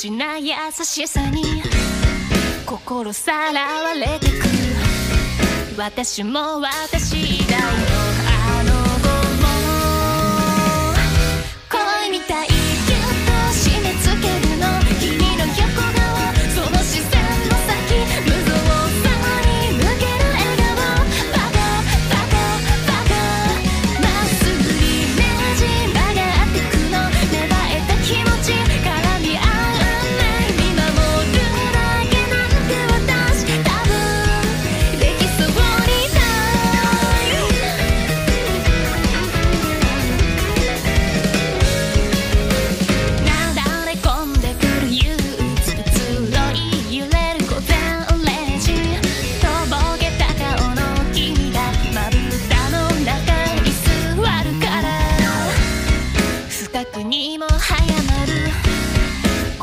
ちな優しさに心さらわれてく。私も私だよ。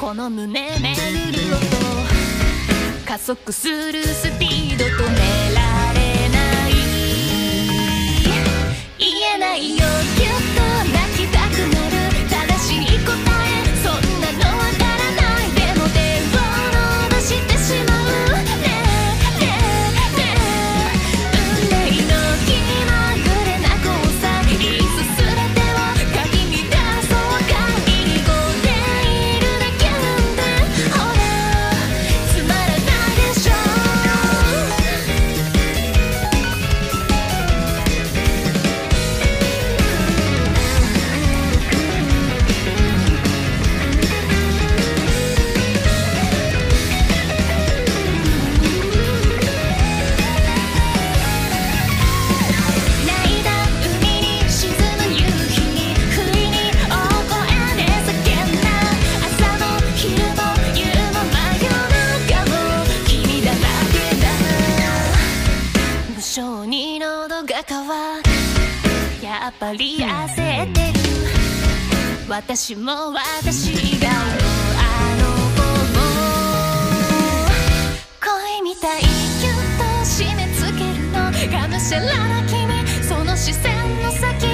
この胸める音加速するスピード症に喉が渇く。やっぱり焦ってる。私も私があの子も。恋みたいギュッと締め付けるの。がむしゃらな君。その視線の先